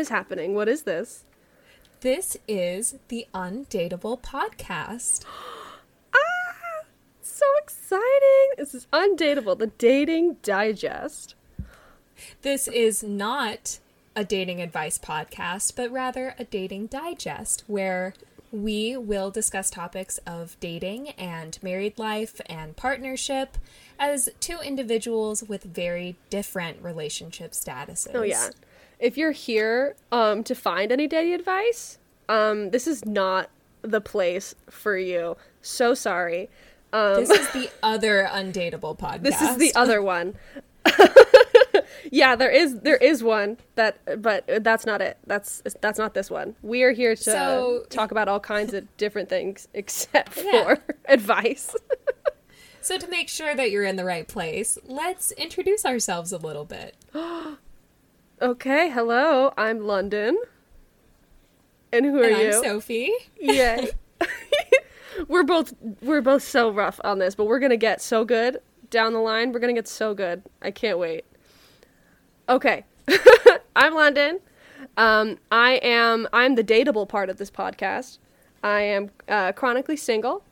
is happening? What is this? This is the Undateable podcast. ah, so exciting! This is Undateable, the dating digest. This is not a dating advice podcast, but rather a dating digest where we will discuss topics of dating and married life and partnership as two individuals with very different relationship statuses. Oh yeah. If you're here um, to find any dating advice, um, this is not the place for you. So sorry. Um, this is the other undateable podcast. This is the other one. yeah, there is there is one that, but that's not it. That's that's not this one. We are here to so, talk about all kinds of different things except yeah. for advice. so to make sure that you're in the right place, let's introduce ourselves a little bit. okay, hello. I'm London. And who are and you? I'm Sophie. Yay. we're both we're both so rough on this, but we're gonna get so good down the line. We're gonna get so good. I can't wait. Okay, I'm London. Um, I am I'm the dateable part of this podcast. I am uh, chronically single,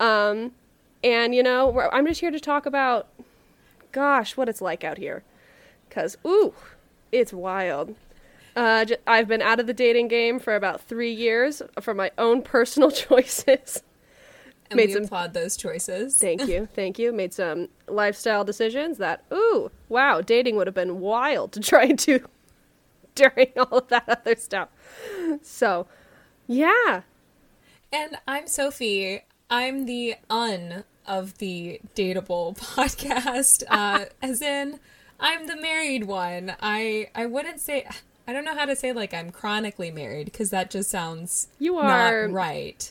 um, and you know I'm just here to talk about, gosh, what it's like out here, cause ooh, it's wild. Uh, j- I've been out of the dating game for about three years for my own personal choices. And made we some, applaud those choices. Thank you, thank you. Made some lifestyle decisions that, ooh, wow, dating would have been wild to try and do during all of that other stuff. So, yeah. And I'm Sophie. I'm the un of the dateable podcast, uh, as in I'm the married one. I I wouldn't say I don't know how to say like I'm chronically married because that just sounds you are not right.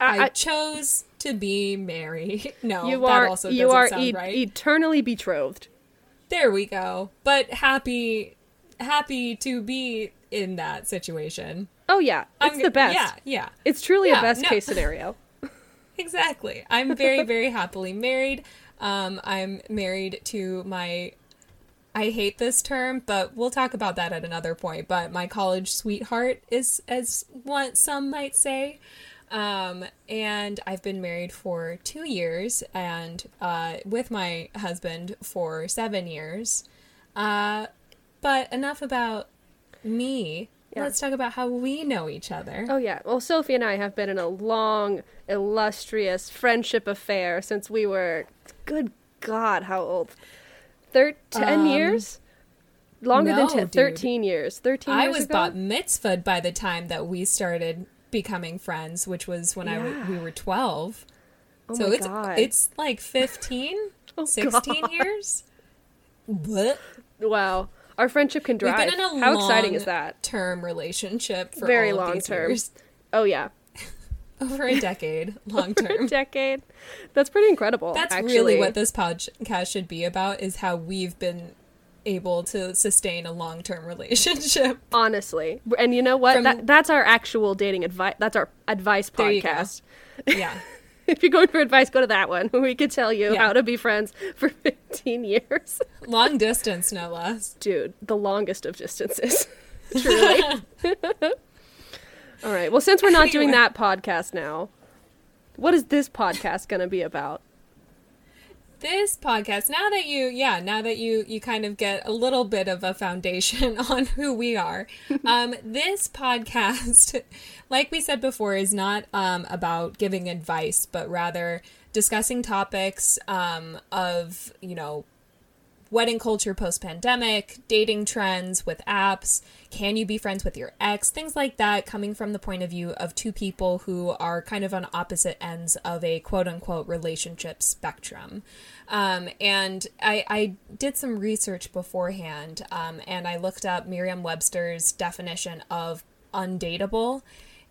I, I, chose to be married. No, you are. also you are e- right. eternally betrothed. There we go. But happy, happy to be in that situation. Oh yeah, it's I'm, the best. Yeah, yeah. It's truly yeah, a best no. case scenario. exactly. I'm very, very happily married. Um, I'm married to my. I hate this term, but we'll talk about that at another point. But my college sweetheart is, as what some might say. Um, and I've been married for two years and uh, with my husband for seven years. Uh, but enough about me. Yeah. Let's talk about how we know each other. Oh, yeah. Well, Sophie and I have been in a long, illustrious friendship affair since we were, good God, how old? Thir- 10 um, years? Longer no, than 10, 13 years. 13 I years was ago? bat mitzvahed by the time that we started becoming friends, which was when yeah. I w- we were 12. Oh so it's God. it's like 15, oh 16 God. years. What? Wow. Our friendship can drive. We've been in a How exciting is that? Term relationship for very long term. Years. Oh yeah. Over a decade, long term. a decade. That's pretty incredible. That's actually. really what this podcast should be about is how we've been able to sustain a long term relationship. Honestly. And you know what? From, that, that's our actual dating advice. That's our advice podcast. Yeah. if you're going for advice, go to that one. We could tell you yeah. how to be friends for 15 years. Long distance, no less. Dude, the longest of distances. Truly. All right. Well, since we're not anyway. doing that podcast now, what is this podcast going to be about? this podcast now that you yeah now that you you kind of get a little bit of a foundation on who we are um, this podcast like we said before is not um, about giving advice but rather discussing topics um, of you know wedding culture post pandemic, dating trends with apps, can you be friends with your ex, things like that, coming from the point of view of two people who are kind of on opposite ends of a quote unquote relationship spectrum. Um, and I, I, did some research beforehand um, and I looked up Merriam Webster's definition of undateable.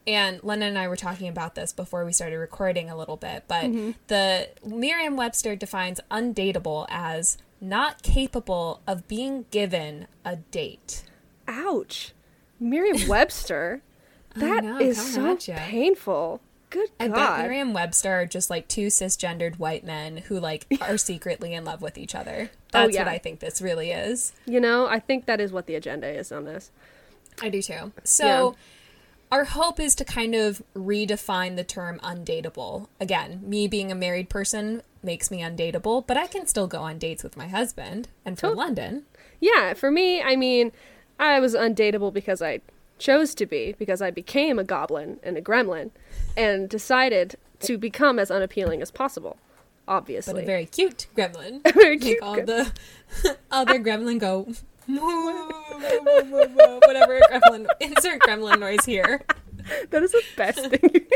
And London and I were talking about this before we started recording a little bit, but mm-hmm. the Merriam Webster defines undateable as not capable of being given a date. Ouch. Merriam Webster? that know, is so painful. Good God. I bet Merriam Webster are just like two cisgendered white men who like are secretly in love with each other. That's yeah. what I think this really is. You know, I think that is what the agenda is on this. I do too. So, our hope is to kind of redefine the term undateable. Again, me being a married person makes me undateable, but I can still go on dates with my husband. And for Tot- London, Yeah, for me, I mean, I was undateable because I chose to be, because I became a goblin and a gremlin, and decided to become as unappealing as possible. Obviously, but a very cute gremlin. very Make all grem- the other gremlin go. Whatever gremlin insert gremlin noise here. that is the best thing.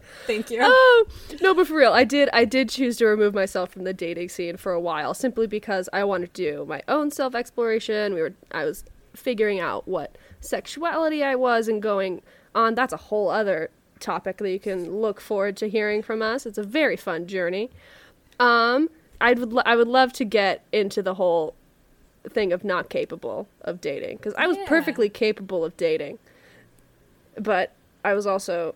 Thank you. oh no, but for real, I did. I did choose to remove myself from the dating scene for a while, simply because I wanted to do my own self exploration. We were. I was figuring out what sexuality I was and going on. That's a whole other topic that you can look forward to hearing from us. It's a very fun journey. Um, I would. Lo- I would love to get into the whole thing of not capable of dating because I was Yeah. perfectly capable of dating, but I was also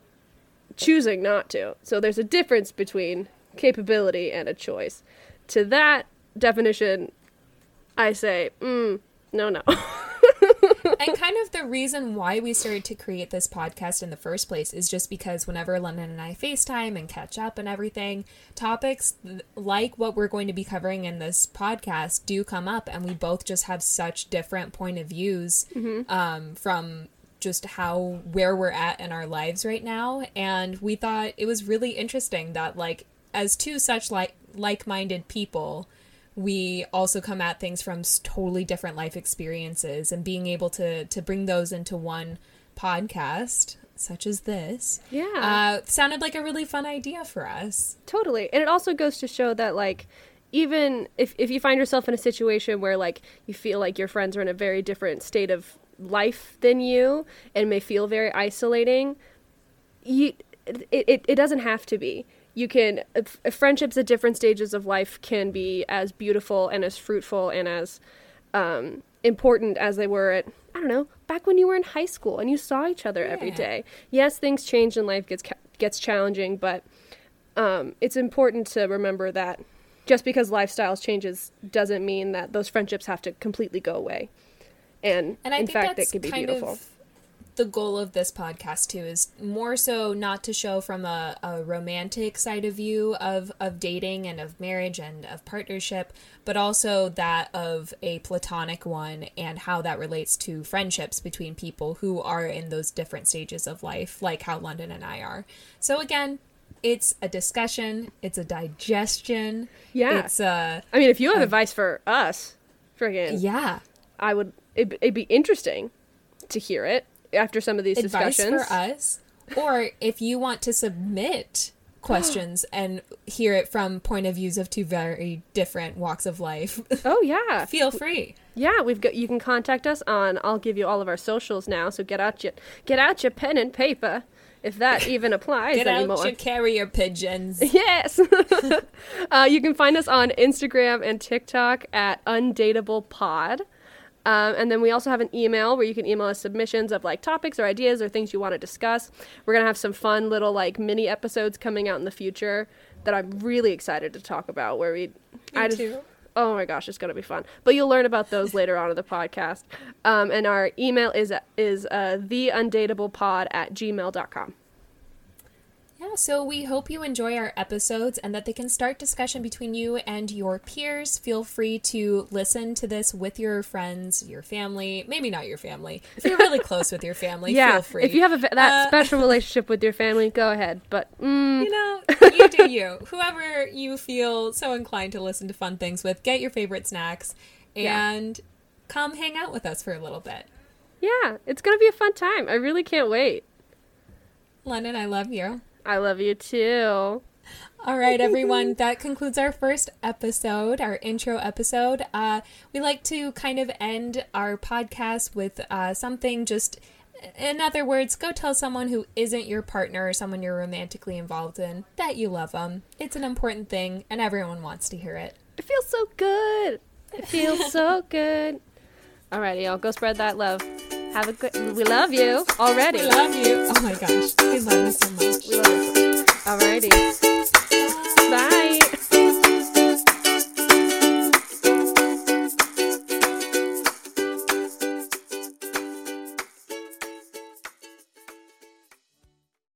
choosing not to. So there's a difference between capability and a choice. To that definition, I say, mm, no, no. and kind of the reason why we started to create this podcast in the first place is just because whenever London and I FaceTime and catch up and everything, topics like what we're going to be covering in this podcast do come up, and we both just have such different point of views um, from just how where we're at in our lives right now. And we thought it was really interesting that like as two such like like-minded people we also come at things from totally different life experiences and being able to to bring those into one podcast such as this Yeah. uh, sounded like a really fun idea for us Totally. And it also goes to show that like even if if you find yourself in a situation where like you feel like your friends are in a very different state of life than you and may feel very isolating, you it it, it doesn't have to be. You can friendships at different stages of life can be as beautiful and as fruitful and as um, important as they were at I don't know back when you were in high school and you saw each other every Yeah. day. Yes, things change and life gets ca- gets challenging, but um, it's important to remember that just because lifestyles changes doesn't mean that those friendships have to completely go away. And, And in fact, it can be beautiful. of the goal of this podcast too is more so not to show from a, a romantic side of view of, of dating and of marriage and of partnership, but also that of a platonic one and how that relates to friendships between people who are in those different stages of life, like how London and I are. So again, it's a discussion, it's a digestion. Yeah. It's a I mean, if you have advice for us, friggin', yeah. I would. It'd, it'd be interesting to hear it after some of these advice discussions. for us or if you want to submit questions and hear it from point of views of two very different walks of life Oh yeah, feel free yeah. We've got. You can contact us on. I'll give you all of our socials now. So get out your get out your pen and paper, if that even applies get anymore. out your carrier pigeons Yes. uh, you can find us on Instagram and TikTok at undateablepod. Um, and then we also have an email where you can email us submissions of like topics or ideas or things you want to discuss. We're gonna have some fun little like mini episodes coming out in the future that I'm really excited to talk about. Where we, I just, too. oh my gosh, it's gonna be fun. But you'll learn about those later on in the podcast. Um, and our email is is uh, theundateablepod at gmail.com. yeah so we hope you enjoy our episodes and that they can start discussion between you and your peers feel free to listen to this with your friends your family maybe not your family if you're really close with your family Yeah, feel free if you have a, that Uh, special relationship with your family, go ahead. But mm, you know, you do you. Whoever you feel so inclined to listen to fun things with, get your favorite snacks Yeah. and come hang out with us for a little bit. yeah, it's gonna be a fun time. I really can't wait. London, I love you. I love you too. All right, everyone. That concludes our first episode, our intro episode. Uh, we like to kind of end our podcast with uh, something just, in other words, go tell someone who isn't your partner or someone you're romantically involved in that you love them. It's an important thing, and everyone wants to hear it. It feels so good. It feels so good. Alrighty, y'all, go spread that love. Have a good. We love you already. We love you. Oh my gosh, we love you so much. We love you. Alrighty.